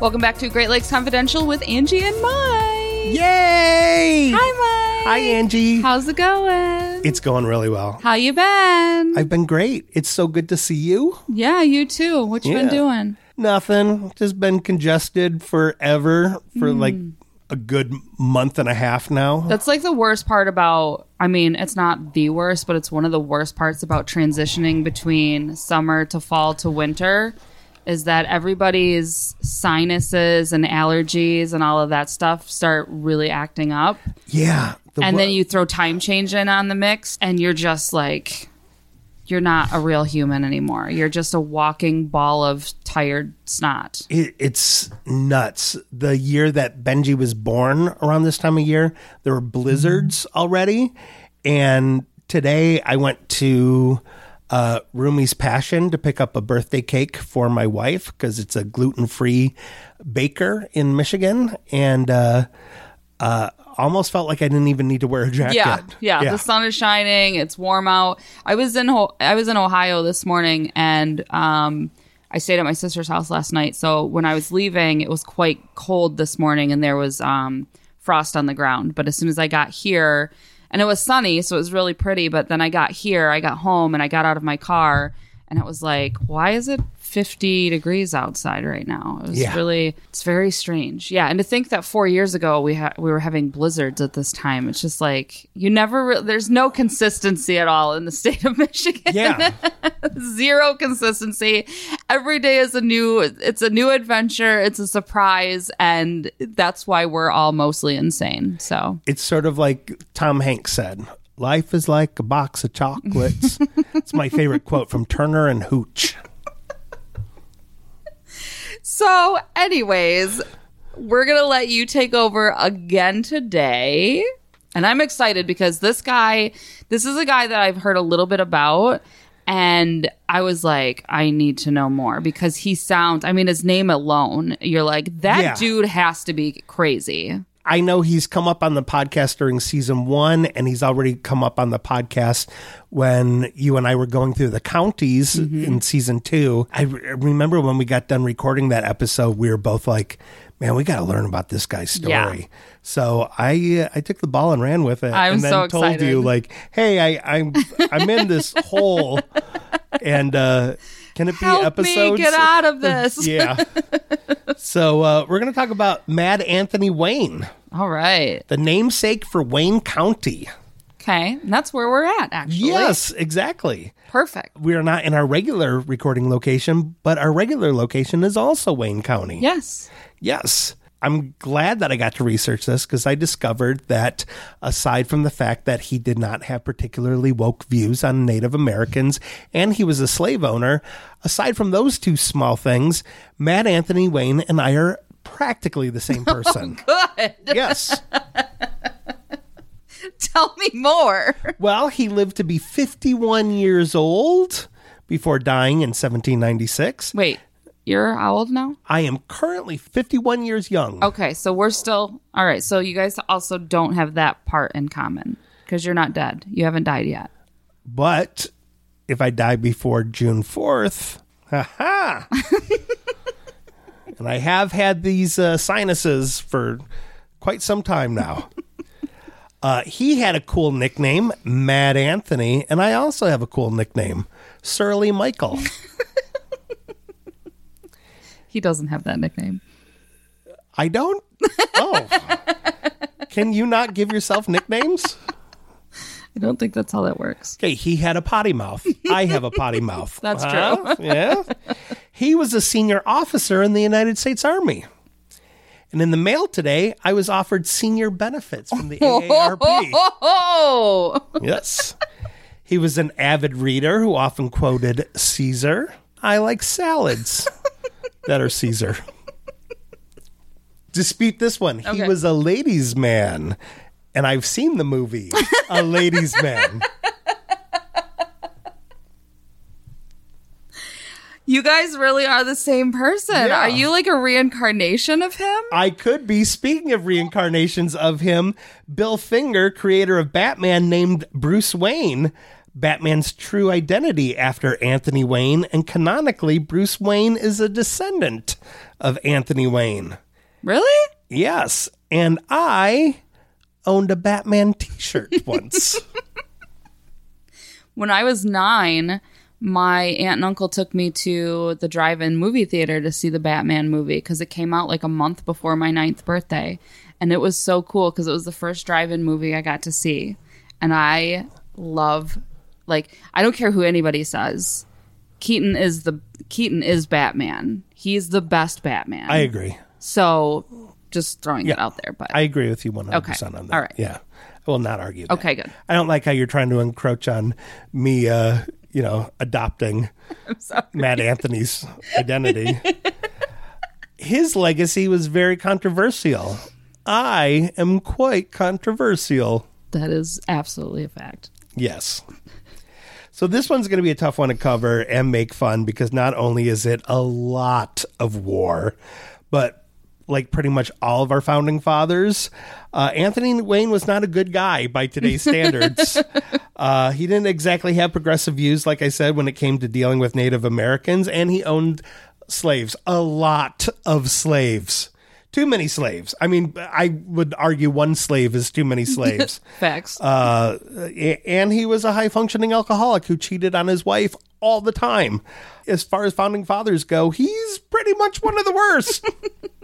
Welcome back to Great Lakes Confidential with Angie and Mike. Yay! Hi, Mike. Hi, Angie. How's it going? It's going really well. How you been? I've been great. It's so good to see you. yeah, you too. What you been doing? Nothing. Just been congested forever for Hmm. like a good month and a half now. That's like the worst part about. I mean, it's not the worst, but it's one of the worst parts about transitioning between summer to fall to winter. Is that everybody's sinuses and allergies and all of that stuff start really acting up? yeah. the and wo- then you throw time change in on the mix and you're just like you're not a real human anymore you're just a walking ball of tired snot it, it's nuts. The year that Benji was born, around this time of year, there were blizzards mm-hmm. already. And today I went to uh, Rumi's Passion to pick up a birthday cake for my wife because it's a gluten free baker in Michigan. And uh, uh, almost felt like I didn't even need to wear a jacket. yeah, yeah the sun is shining it's warm out i was in Ho- i was in ohio this morning and um I stayed at my sister's house last night, so when I was leaving, it was quite cold this morning, and there was um, frost on the ground. But as soon as I got here, and it was sunny, so it was really pretty. But then I got here, I got home, and I got out of my car, and it was like, why is it 50 degrees outside right now? It was Yeah. really, it's very strange. Yeah, and to think that four years ago we had we were having blizzards at this time, it's just like you never. Re- there's no consistency at all in the state of Michigan Yeah. zero consistency. Every day is a new it's a new adventure, it's a surprise and that's why we're all mostly insane. So, it's sort of like Tom Hanks said life is like a box of chocolates. it's my favorite quote from Turner and Hooch. So anyways, we're going to let you take over again today. And I'm excited because this guy, this is a guy that I've heard a little bit about and I was like, I need to know more because he sounds, I mean, his name alone, you're like, that Yeah. dude has to be crazy. I know he's come up on the podcast during season one, and he's already come up on the podcast when you and I were going through the counties in season two. I re- remember when we got done recording that episode, we were both like, "Man, we got to learn about this guy's story." Yeah. So I uh, I took the ball and ran with it, I'm and then so told you like, "Hey, I, I'm I'm in this hole, and uh, can it be Help episodes?" me get out of this. yeah. so uh, we're going to talk about Mad Anthony Wayne All right. the namesake for Wayne County. Okay. And that's where we're at, actually. Yes, exactly. Perfect. We are not in our regular recording location, but our regular location is also Wayne County. Yes. Yes. I'm glad that I got to research this because I discovered that aside from the fact that he did not have particularly woke views on Native Americans and he was a slave owner, aside from those two small things, Mad Anthony Wayne and I are practically the same oh, person. Good. yes. Tell me more. Well, he lived to be 51 years old before dying in 1796. Wait, you're how old now? I am currently 51 years young. Okay, so we're still all right. So you guys also don't have that part in common because you're not dead. You haven't died yet. But if I die before June 4th, ha ha. and I have had these uh, sinuses for quite some time now. Uh, he had a cool nickname, Mad Anthony, and I also have a cool nickname, Surly Michael. He doesn't have that nickname. I don't. Oh, can you not give yourself nicknames? I don't think that's how that works. Okay, he had a potty mouth. I have a potty mouth. That's true. yeah. He was a senior officer in the United States Army. And in the mail today, I was offered senior benefits from the AARP. Oh, yes. He was an avid reader who often quoted Caesar. I like salads that are Caesar. Dispute this one. He Okay. was a ladies' man. And I've seen the movie, A Ladies' Man. you guys really are the same person. Yeah. Are you like a reincarnation of him? I could be. Speaking of reincarnations of him, Bill Finger, creator of Batman, named Bruce Wayne Batman's true identity after Anthony Wayne, and canonically, Bruce Wayne is a descendant of Anthony Wayne. Really? Yes, and I owned a Batman t shirt once. When I was nine, my aunt and uncle took me to the drive-in movie theater to see the Batman movie because it came out like a month before my ninth birthday, and it was so cool because it was the first drive-in movie I got to see, and I love, like, I don't care who anybody says, Keaton is the Keaton is Batman. He's the best Batman. I agree. so, just throwing it out there, but I agree with you 100% Okay. on that. All right. Yeah. I will not argue that. okay, good. I don't like how you're trying to encroach on me, uh, you know, adopting Mad Anthony's identity. His legacy was very controversial. I am quite controversial. That is absolutely a fact. Yes. So this one's going to be a tough one to cover and make fun because not only is it a lot of war, but like pretty much all of our founding fathers, uh, Anthony Wayne was not a good guy by today's standards. uh, he didn't exactly have progressive views, like I said, when it came to dealing with Native Americans, and he owned slaves, a lot of slaves. Too many slaves. I mean, I would argue one slave is too many slaves. Facts. Uh, and he was a high functioning alcoholic who cheated on his wife all the time. As far as founding fathers go, he's pretty much one of the worst.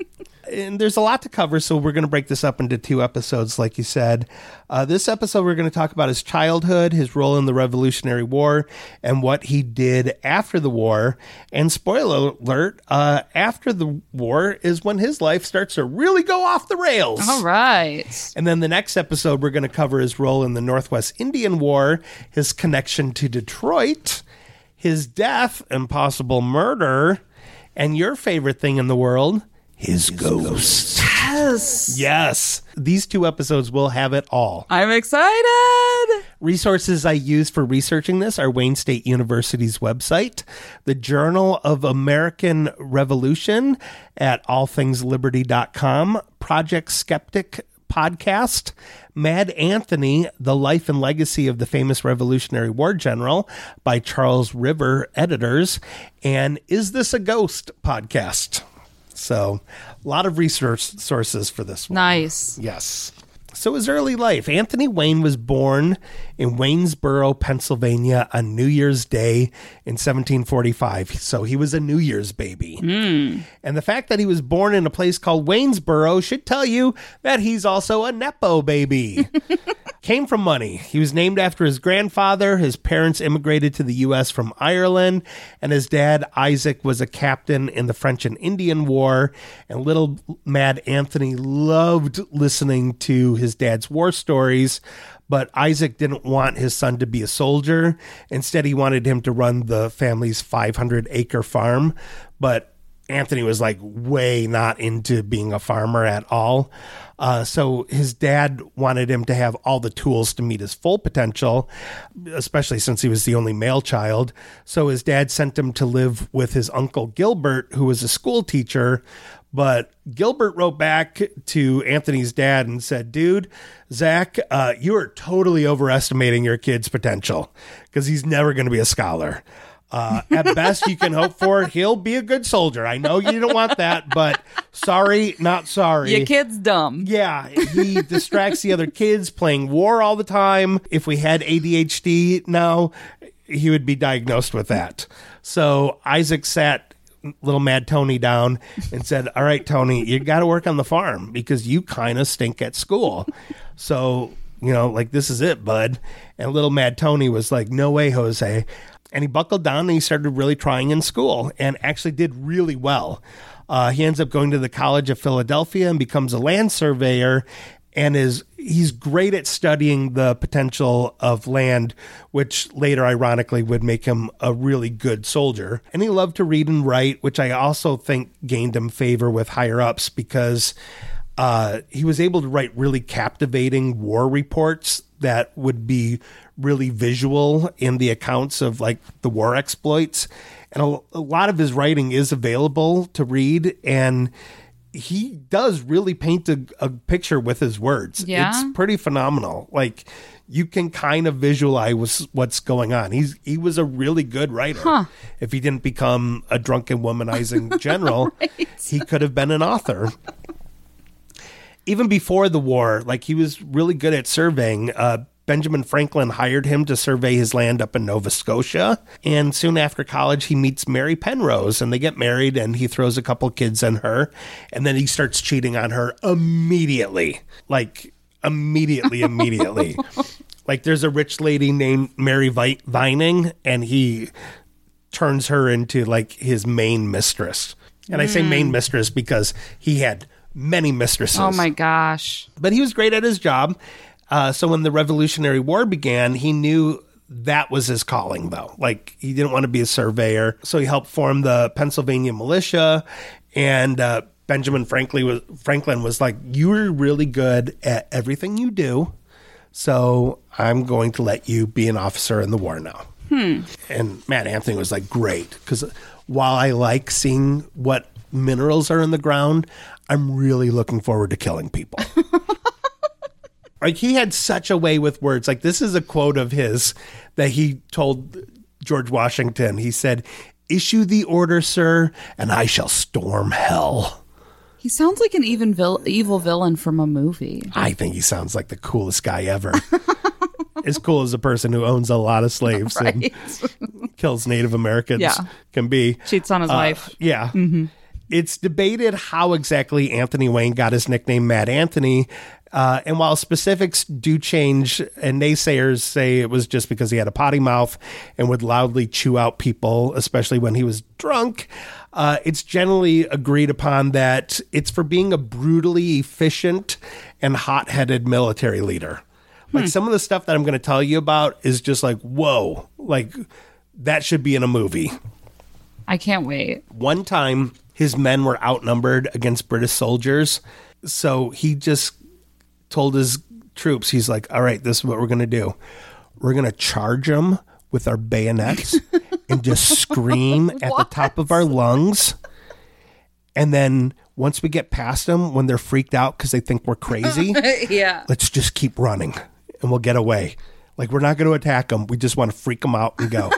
and there's a lot to cover, so we're going to break this up into two episodes, like you said. Uh, this episode, we're going to talk about his childhood, his role in the Revolutionary War, and what he did after the war. And spoiler alert, uh, after the war is when his life starts to really go off the rails. All right. And then the next episode, we're going to cover his role in the Northwest Indian War, his connection to Detroit, his death and possible murder, and your favorite thing in the world, his ghost. Yes. Yes, these two episodes will have it all. I'm excited. Resources I used for researching this are Wayne State University's website, the Journal of American Revolution at allthingsliberty.com, Project Skeptic podcast, Mad Anthony, The Life and Legacy of the Famous Revolutionary War General by Charles River editors, and Is This a Ghost podcast. So, a lot of research sources for this one. Nice. Yes. So his early life, Anthony Wayne was born in Waynesboro, Pennsylvania on New Year's Day in 1745. So he was a New Year's baby. Hmm. And the fact that he was born in a place called Waynesboro should tell you that he's also a Nepo baby. Came from money. He was named after his grandfather. His parents immigrated to the U.S. from Ireland, and his dad, Isaac, was a captain in the French and Indian War. And little Mad Anthony loved listening to his dad's war stories, but Isaac didn't want his son to be a soldier. Instead, he wanted him to run the family's 500 acre farm. But Anthony was like way not into being a farmer at all. Uh, so his dad wanted him to have all the tools to meet his full potential, especially since he was the only male child. So his dad sent him to live with his uncle Gilbert, who was a school teacher. But Gilbert wrote back to Anthony's dad and said, Dude, Zach, uh, you are totally overestimating your kid's potential because he's never going to be a scholar. Uh, at best, you can hope for he'll be a good soldier. I know you don't want that, but sorry, not sorry. Your kid's dumb. Yeah, he distracts the other kids playing war all the time. If we had ADHD now, he would be diagnosed with that. So Isaac sat little mad Tony down and said, All right, Tony, you got to work on the farm because you kind of stink at school. So, you know, like, this is it, bud. And little mad Tony was like, No way, Jose. And he buckled down and he started really trying in school and actually did really well. Uh, he ends up going to the College of Philadelphia and becomes a land surveyor and is he's great at studying the potential of land which later ironically would make him a really good soldier and he loved to read and write which i also think gained him favor with higher ups because uh, he was able to write really captivating war reports that would be really visual in the accounts of like the war exploits and a, a lot of his writing is available to read and he does really paint a, a, picture with his words. Yeah. It's pretty phenomenal. Like you can kind of visualize what's going on. He's he was a really good writer. Huh. If he didn't become a drunken womanizing general, right. he could have been an author. Even before the war, like he was really good at surveying. Uh, Benjamin Franklin hired him to survey his land up in Nova Scotia. And soon after college, he meets Mary Penrose and they get married and he throws a couple kids in her. And then he starts cheating on her immediately. Like, immediately, immediately. like, there's a rich lady named Mary Vining and he turns her into like his main mistress. And mm. I say main mistress because he had many mistresses. Oh my gosh. But he was great at his job. Uh, so when the Revolutionary War began, he knew that was his calling, though. Like he didn't want to be a surveyor, so he helped form the Pennsylvania militia. And uh, Benjamin Franklin was Franklin was like, "You're really good at everything you do, so I'm going to let you be an officer in the war now." Hmm. And Mad Anthony was like, "Great," because while I like seeing what minerals are in the ground, I'm really looking forward to killing people. like he had such a way with words. Like this is a quote of his that he told George Washington. He said, "Issue the order, sir, and I shall storm hell." He sounds like an even vil- evil villain from a movie. I think he sounds like the coolest guy ever. as cool as a person who owns a lot of slaves right. and kills Native Americans yeah. can be. Cheats on his uh, wife. Yeah. Mm-hmm. It's debated how exactly Anthony Wayne got his nickname Mad Anthony, uh, and while specifics do change, and naysayers say it was just because he had a potty mouth and would loudly chew out people, especially when he was drunk, uh, it's generally agreed upon that it's for being a brutally efficient and hot headed military leader. Like hmm. some of the stuff that I'm going to tell you about is just like, whoa, like that should be in a movie. I can't wait. One time, his men were outnumbered against British soldiers. So he just told his troops, he's like, all right, this is what we're going to do. We're going to charge them with our bayonets and just scream at the top of our lungs. And then once we get past them, when they're freaked out because they think we're crazy, yeah, let's just keep running and we'll get away. Like we're not going to attack them. We just want to freak them out and go.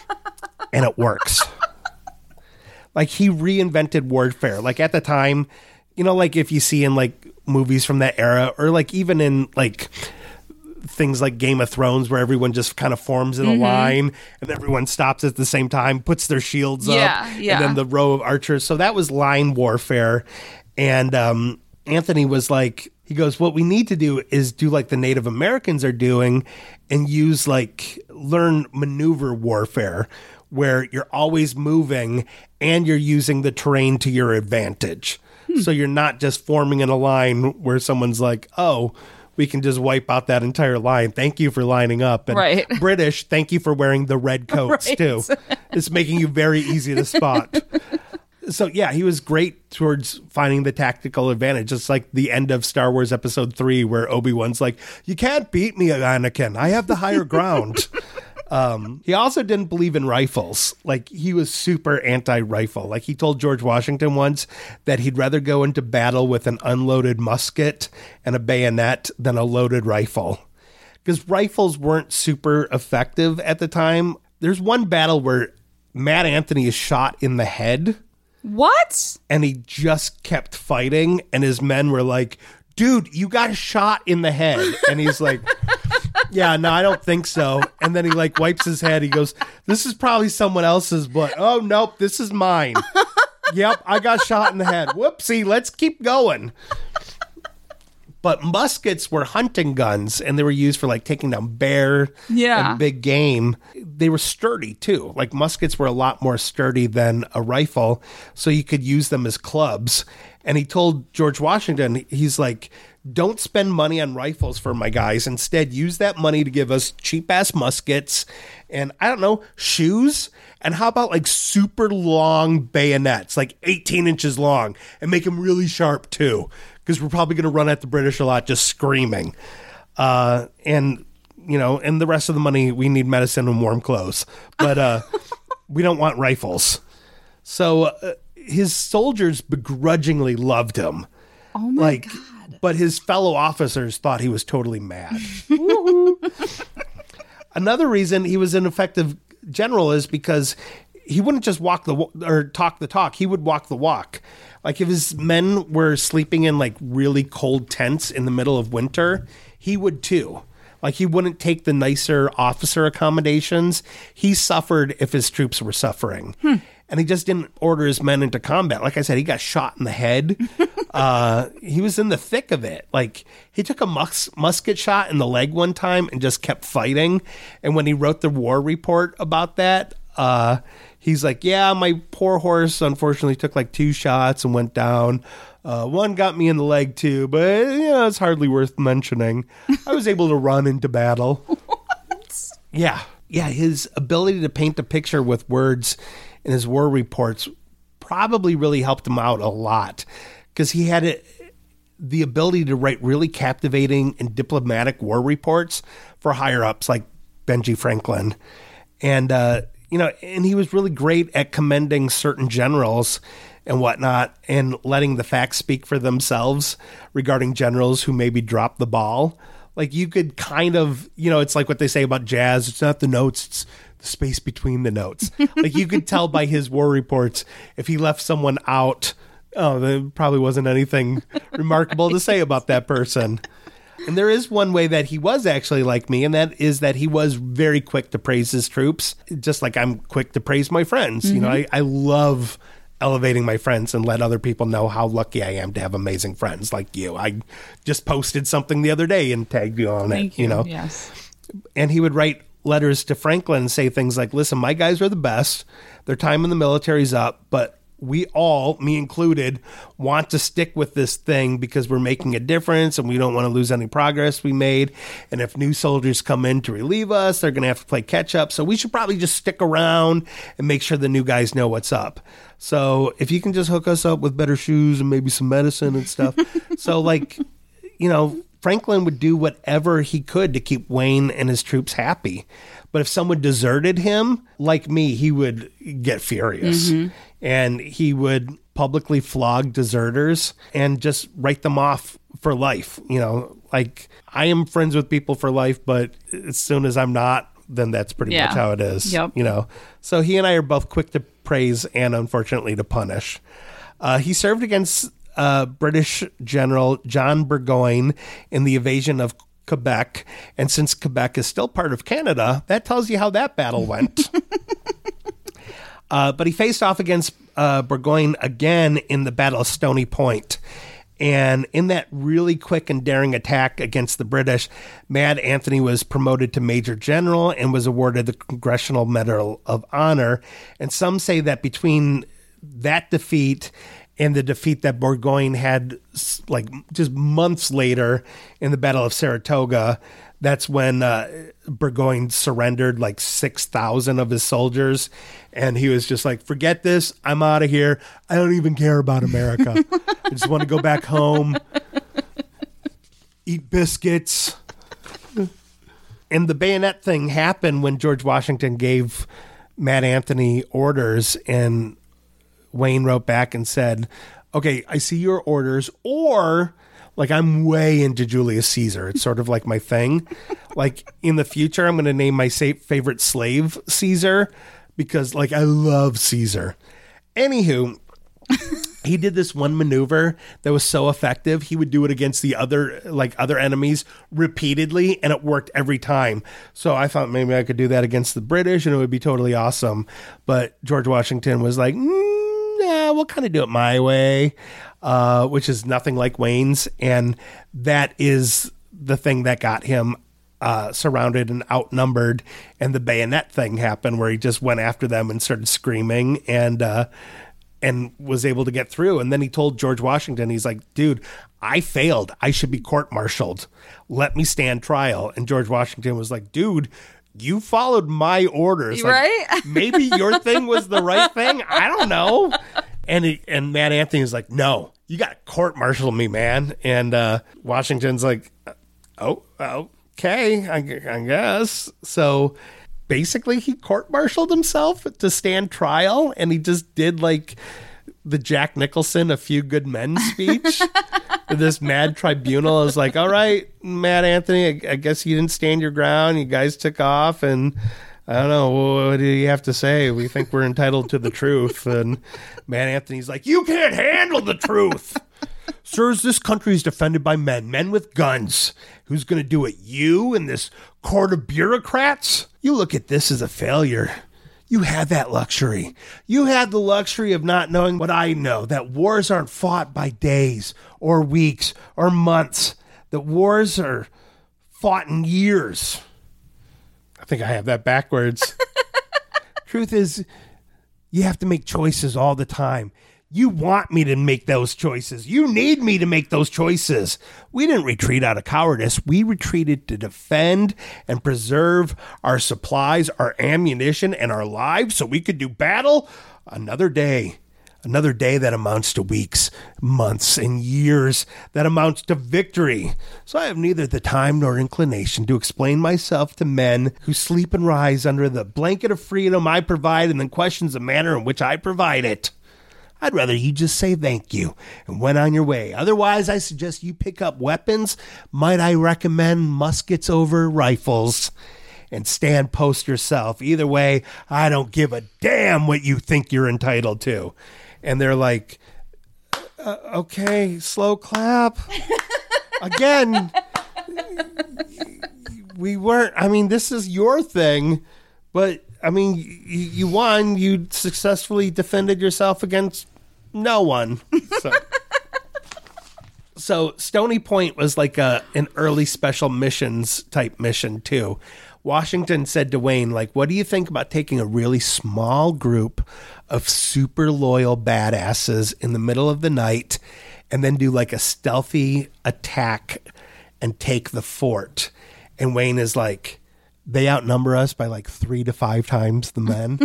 and it works. Like he reinvented warfare. Like at the time, you know, like if you see in like movies from that era, or like even in like things like Game of Thrones, where everyone just kind of forms in a mm-hmm. line and everyone stops at the same time, puts their shields yeah, up, yeah. and then the row of archers. So that was line warfare. And um, Anthony was like, he goes, What we need to do is do like the Native Americans are doing and use like learn maneuver warfare where you're always moving and you're using the terrain to your advantage. Hmm. So you're not just forming in a line where someone's like, oh, we can just wipe out that entire line. Thank you for lining up. And right. British, thank you for wearing the red coats right. too. It's making you very easy to spot. so yeah, he was great towards finding the tactical advantage. It's like the end of Star Wars Episode Three, where Obi Wan's like, "You can't beat me, Anakin. I have the higher ground." Um, he also didn't believe in rifles. Like he was super anti-rifle. Like he told George Washington once that he'd rather go into battle with an unloaded musket and a bayonet than a loaded rifle. Because rifles weren't super effective at the time. There's one battle where Mad Anthony is shot in the head What? and he just kept fighting and his men were like dude you got shot in the head and he's like yeah no i don't think so. And then he like wipes his head. He goes this is probably someone else's but oh nope this is mine. Yep i got shot in the head. Whoopsie let's keep going. But muskets were hunting guns and they were used for like taking down bear Yeah. and big game. They were sturdy too. Like muskets were a lot more sturdy than a rifle so you could use them as clubs and he told george washington he's like don't spend money on rifles for my guys. Instead use that money to give us cheap ass muskets and i don't know shoes. And how about like super long bayonets like 18 inches long and make them really sharp too. Because we're probably going to run at the british a lot just screaming. Uh, and you know, and the rest of the money we need medicine and warm clothes, but uh, we don't want rifles. So uh, his soldiers begrudgingly loved him, Oh my like, god. but his fellow officers thought he was totally mad. Another reason he was an effective general is because he wouldn't just walk the or talk the talk; he would walk the walk. Like if his men were sleeping in like really cold tents in the middle of winter, he would too. Like he wouldn't take the nicer officer accommodations. He suffered if his troops were suffering. Hmm. And he just didn't order his men into combat. Like I said, he got shot in the head. uh, he was in the thick of it. Like he took a mus- musket shot in the leg one time and just kept fighting. And when he wrote the war report about that, uh, he's like, "Yeah, my poor horse unfortunately took like two shots and went down. Uh, one got me in the leg too, but you know it's hardly worth mentioning. I was able to run into battle. Yeah, yeah. His ability to paint a picture with words in his war reports probably really helped him out a lot because he had it the ability to write really captivating and diplomatic war reports for higher ups like Benji Franklin. And, uh, you know, and he was really great at commending certain generals and whatnot and letting the facts speak for themselves regarding generals who maybe dropped the ball. Like you could kind of, you know, it's like what they say about jazz. It's not the notes, it's the space between the notes. like you could tell by his war reports if he left someone out Oh, there probably wasn't anything remarkable to say about that person. And there is one way that he was actually like me, and that is that he was very quick to praise his troops, just like I'm quick to praise my friends. You know, mm-hmm. I, I love elevating my friends and let other people know how lucky I am to have amazing friends like you. I just posted something the other day and tagged you on Thank it, you. you know Yes. and he would write letters to Franklin say things like, "Listen, my guys are the best. Their time in the military's up, but we all, me included, want to stick with this thing because we're making a difference and we don't want to lose any progress we made. And if new soldiers come in to relieve us, they're going to have to play catch up. So we should probably just stick around and make sure the new guys know what's up. So if you can just hook us up with better shoes and maybe some medicine and stuff. so like, you know, Franklin would do whatever he could to keep Wayne and his troops happy. But if someone deserted him, like me, he would get furious. And he would publicly flog deserters and just write them off for life. You know, like I am friends with people for life, but as soon as I'm not, then that's pretty Yeah. much how it is. Yep. You know, so he and I are both quick to praise and unfortunately to punish. Uh, he served against uh, British General John Burgoyne in the invasion of Quebec. And since Quebec is still part of Canada, that tells you how that battle went. uh, but he faced off against uh, Burgoyne again in the Battle of Stony Point. And in that really quick and daring attack against the British, Mad Anthony was promoted to Major General and was awarded the Congressional Medal of Honor. And some say that between that defeat and the defeat that Burgoyne had, like just months later in the Battle of Saratoga, that's when uh, Burgoyne surrendered like 6,000 of his soldiers. And he was just like, forget this. I'm out of here. I don't even care about America. I just want to go back home, eat biscuits. And the bayonet thing happened when George Washington gave Mad Anthony orders, and Wayne wrote back and said, Okay, I see your orders, or like I'm way into Julius Caesar. It's sort of like my thing. like in the future, I'm going to name my sa- favorite slave Caesar because like I love Caesar. Anywho, he did this one maneuver that was so effective he would do it against the other like other enemies repeatedly and it worked every time so i thought maybe i could do that against the british and it would be totally awesome but george washington was like mm, we'll kind of do it my way uh, which is nothing like wayne's and that is the thing that got him uh, surrounded and outnumbered, and the bayonet thing happened where he just went after them and started screaming and uh, and was able to get through. And then he told George Washington, he's like, "Dude, I failed. I should be court-martialed. Let me stand trial." And George Washington was like, "Dude." You followed my orders, Like, Right? maybe your thing was the right thing. I don't know. And he, and Mad Anthony is like, no, you got to court martial me, man. And uh, Washington's like, oh, okay, I, I guess. So basically, he court martialed himself to stand trial, and he just did like the Jack Nicholson "A Few Good Men" speech. this mad tribunal is like, all right, Mad Anthony, I, I guess you didn't stand your ground. You guys took off, and I don't know what do you have to say. We think we're entitled to the truth, and man, Anthony's like, you can't handle the truth. Sirs, this country is defended by men, men with guns. Who's going to do it? You and this court of bureaucrats? You look at this as a failure. You have that luxury. You have the luxury of not knowing what I know that wars aren't fought by days or weeks or months, that wars are fought in years. I think I have that backwards. Truth is, you have to make choices all the time. You want me to make those choices. You need me to make those choices. We didn't retreat out of cowardice. We retreated to defend and preserve our supplies, our ammunition, and our lives so we could do battle another day. Another day that amounts to weeks, months, and years that amounts to victory. So I have neither the time nor inclination to explain myself to men who sleep and rise under the blanket of freedom I provide and then questions the manner in which I provide it. I'd rather you just say thank you and went on your way. Otherwise, I suggest you pick up weapons. Might I recommend muskets over rifles? And stand post yourself. Either way, I don't give a damn what you think you're entitled to. And they're like, uh, okay, slow clap. Again, we weren't, I mean, this is your thing, but I mean, you, you won. You successfully defended yourself against no one. So, so Stony Point was like a an early special missions type mission too. Washington said to Wayne, like, what do you think about taking a really small group of super loyal badasses in the middle of the night and then do like a stealthy attack and take the fort? And Wayne is like, they outnumber us by like three to five times the men.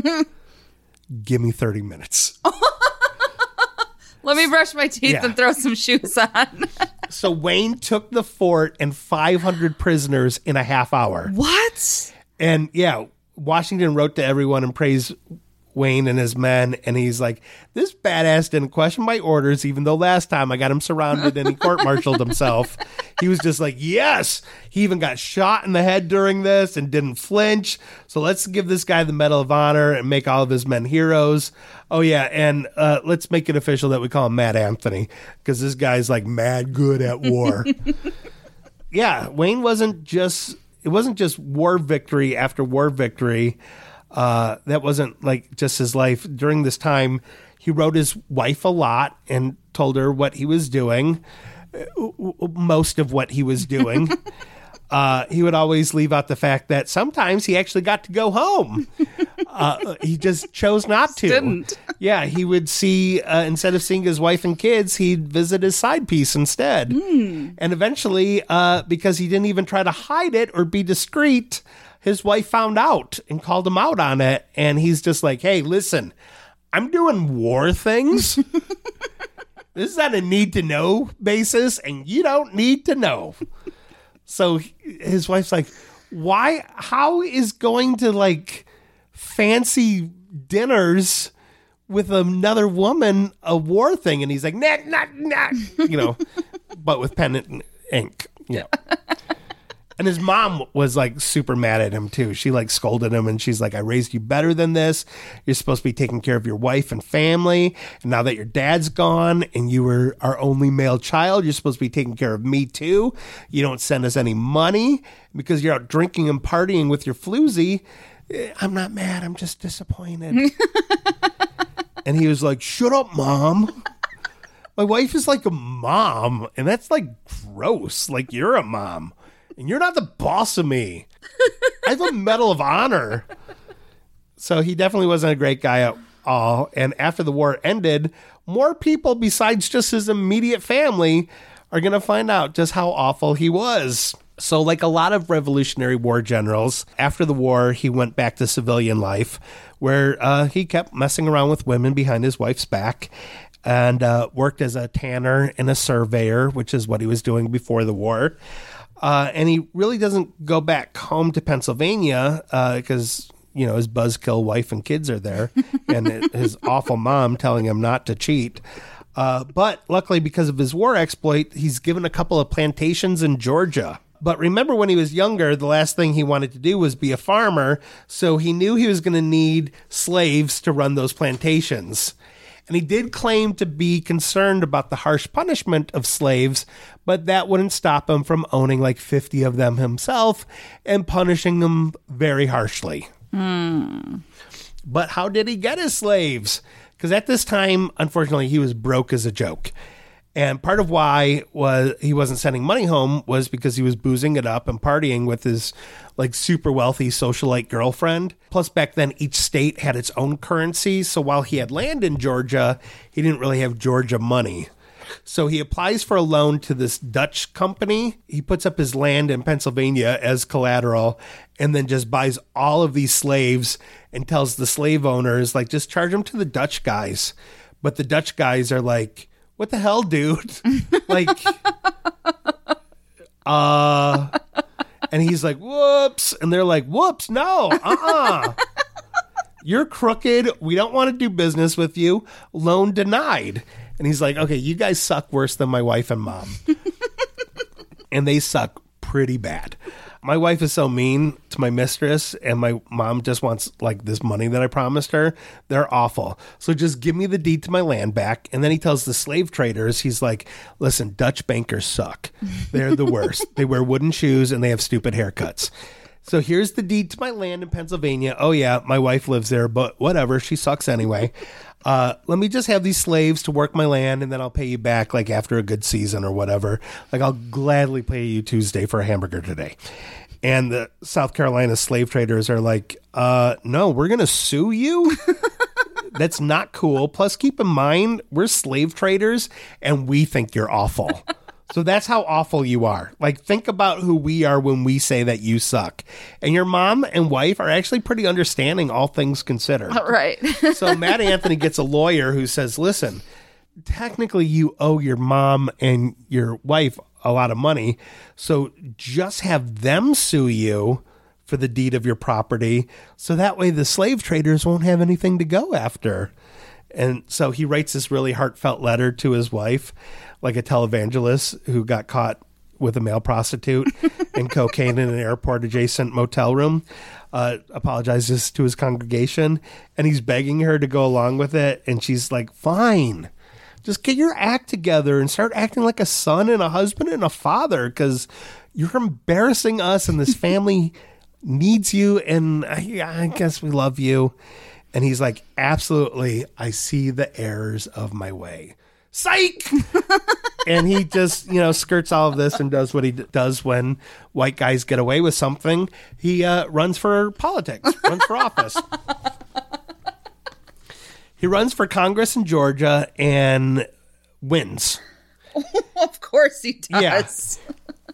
Give me 30 minutes. Let me brush my teeth Yeah. and throw some shoes on. So Wayne took the fort and 500 prisoners in a half hour. what? And yeah, Washington wrote to everyone and praised Wayne and his men. And he's like, this badass didn't question my orders, even though last time I got him surrounded and he court martialed himself. He was just like, yes. He even got shot in the head during this and didn't flinch. So let's give this guy the Medal of Honor and make all of his men heroes. Oh, yeah. And uh, let's make it official that we call him Mad Anthony because this guy's like mad good at war. yeah, Wayne wasn't just it wasn't just war victory after war victory. Uh, that wasn't like just his life. During this time, he wrote his wife a lot and told her what he was doing, uh, most of what he was doing. Uh, he would always leave out the fact that sometimes he actually got to go home. Uh, he just chose not to. Didn't. Yeah, he would see uh, instead of seeing his wife and kids, he'd visit his side piece instead. And eventually, uh, because he didn't even try to hide it or be discreet, his wife found out and called him out on it. And he's just like, "Hey, listen, I'm doing war things." This is on a need to know basis, and you don't need to know. So his wife's like, why? How is going to like fancy dinners with another woman a war thing? And he's like, nah, nah, nah, you know, but with pen and ink, know. And his mom was like super mad at him too. She like scolded him and she's like, I raised you better than this. You're supposed to be taking care of your wife and family. And now that your dad's gone and you were our only male child, you're supposed to be taking care of me too. You don't send us any money because you're out drinking and partying with your floozy. Eh, I'm not mad. I'm just disappointed. and he was like, Shut up, mom. My wife is like a mom, and that's like gross. Like, you're a mom and you're not the boss of me. I have a Medal of Honor. So he definitely wasn't a great guy at all. And after the war ended, more people besides just his immediate family are going to find out just how awful he was. So, like a lot of Revolutionary War generals, after the war, he went back to civilian life where uh, he kept messing around with women behind his wife's back and uh, worked as a tanner and a surveyor, which is what he was doing before the war. Uh, and he really doesn't go back home to Pennsylvania because, uh, you know, his buzzkill wife and kids are there and his awful mom telling him not to cheat. Uh, but luckily, because of his war exploit, he's given a couple of plantations in Georgia. But remember when he was younger, the last thing he wanted to do was be a farmer. So he knew he was going to need slaves to run those plantations. And he did claim to be concerned about the harsh punishment of slaves, but that wouldn't stop him from owning like 50 of them himself and punishing them very harshly. Mm. But how did he get his slaves? Because at this time, unfortunately, he was broke as a joke. And part of why was he wasn't sending money home was because he was boozing it up and partying with his like super wealthy socialite girlfriend. Plus back then each state had its own currency, so while he had land in Georgia, he didn't really have Georgia money. So he applies for a loan to this Dutch company. He puts up his land in Pennsylvania as collateral and then just buys all of these slaves and tells the slave owners like just charge them to the Dutch guys. But the Dutch guys are like what the hell, dude? like, uh, and he's like, whoops. And they're like, whoops, no, uh uh-uh. uh. you are crooked. We don't want to do business with you. Loan denied. And he's like, okay, you guys suck worse than my wife and mom. and they suck pretty bad my wife is so mean to my mistress and my mom just wants like this money that I promised her. They're awful. So just give me the deed to my land back. And then he tells the slave traders, he's like, listen, Dutch bankers suck. They're the worst. they wear wooden shoes and they have stupid haircuts. So here's the deed to my land in Pennsylvania. Oh yeah, my wife lives there, but whatever, she sucks anyway. Uh, let me just have these slaves to work my land, and then I'll pay you back like after a good season or whatever. Like I'll gladly pay you Tuesday for a hamburger today. And the South Carolina slave traders are like, uh, no, we're gonna sue you. That's not cool. Plus, keep in mind, we're slave traders, and we think you're awful. So that's how awful you are. Like, think about who we are when we say that you suck. And your mom and wife are actually pretty understanding, all things considered. Right. so Mad Anthony gets a lawyer who says, listen, technically you owe your mom and your wife a lot of money. So just have them sue you for the deed of your property. So that way the slave traders won't have anything to go after. And so he writes this really heartfelt letter to his wife like a televangelist who got caught with a male prostitute and cocaine in an airport adjacent motel room. Uh, apologizes to his congregation and he's begging her to go along with it. And she's like, fine, just get your act together and start acting like a son and a husband and a father because you're embarrassing us and this family needs you. And I, I guess we love you. And he's like, absolutely. I see the errors of my way. Psych! And he just you know skirts all of this and does what he d- does when white guys get away with something. He uh, runs for politics runs for office. He runs for congress in georgia and wins. Of course he does. Yeah.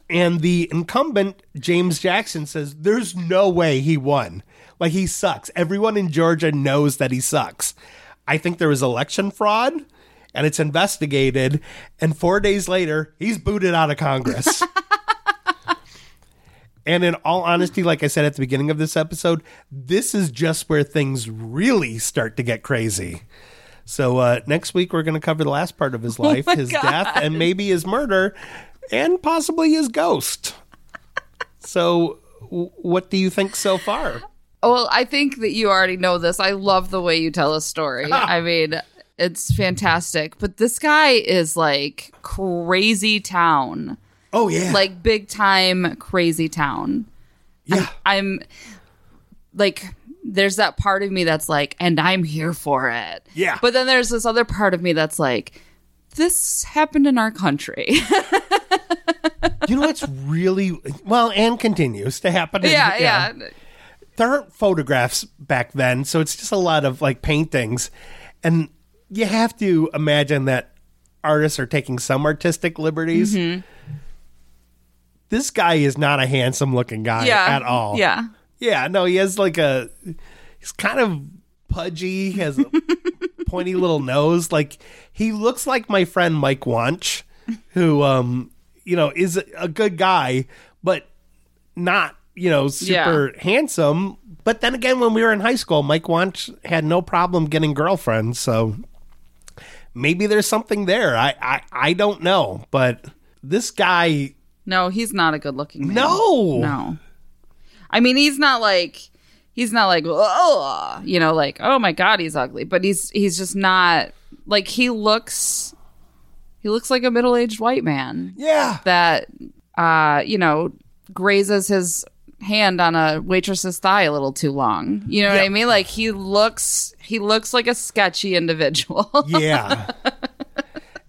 and the incumbent james jackson says there's no way he won like he sucks everyone in georgia knows that he sucks i think there was election fraud and it's investigated. And four days later, he's booted out of Congress. and in all honesty, like I said at the beginning of this episode, this is just where things really start to get crazy. So uh, next week, we're going to cover the last part of his oh life, oh his God. death, and maybe his murder, and possibly his ghost. So, w- what do you think so far? Well, I think that you already know this. I love the way you tell a story. I mean, it's fantastic. But this guy is like crazy town, Oh yeah, like big time crazy town. yeah, I'm like, there's that part of me that's like, and I'm here for it. Yeah. But then there's this other part of me that's like, this happened in our country. you know what's really well and continues to happen. in- yeah, yeah. There aren't photographs back then, so it's just a lot of like paintings, and you have to imagine that artists are taking some artistic liberties. Mm-hmm. This guy is not a handsome looking guy Yeah. at all. Yeah. Yeah, no, he has like a he's kind of pudgy, he has a pointy little nose. Like he looks like my friend Mike Wanch, who um, you know, is a, a good guy, but not, you know, super handsome. But then again, when we were in high school, Mike Wanch had no problem getting girlfriends, so maybe there's something there. I I, I don't know, but this guy No, he's not a good looking man. No. No. I mean, he's not like he's not like oh, you know, like oh my god, he's ugly, but he's he's just not like he looks he looks like a middle-aged white man Yeah. that uh, you know, grazes his hand on a waitress's thigh a little too long. You know what I mean? Like he looks he looks like a sketchy individual. Yeah.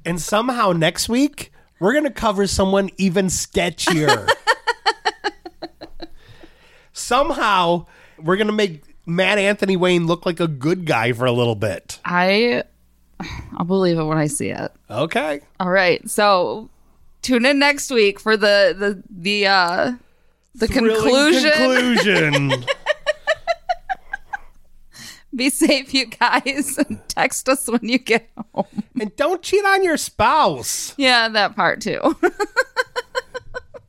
and somehow next week, we're going to cover someone even sketchier. somehow, we're going to make Mad Anthony Wayne look like a good guy for a little bit. I I'll believe it when I see it. Okay. All right. So tune in next week for the the the uh the conclusion. Conclusion. Be safe, you guys, and text us when you get home. and don't cheat on your spouse. Yeah, that part too.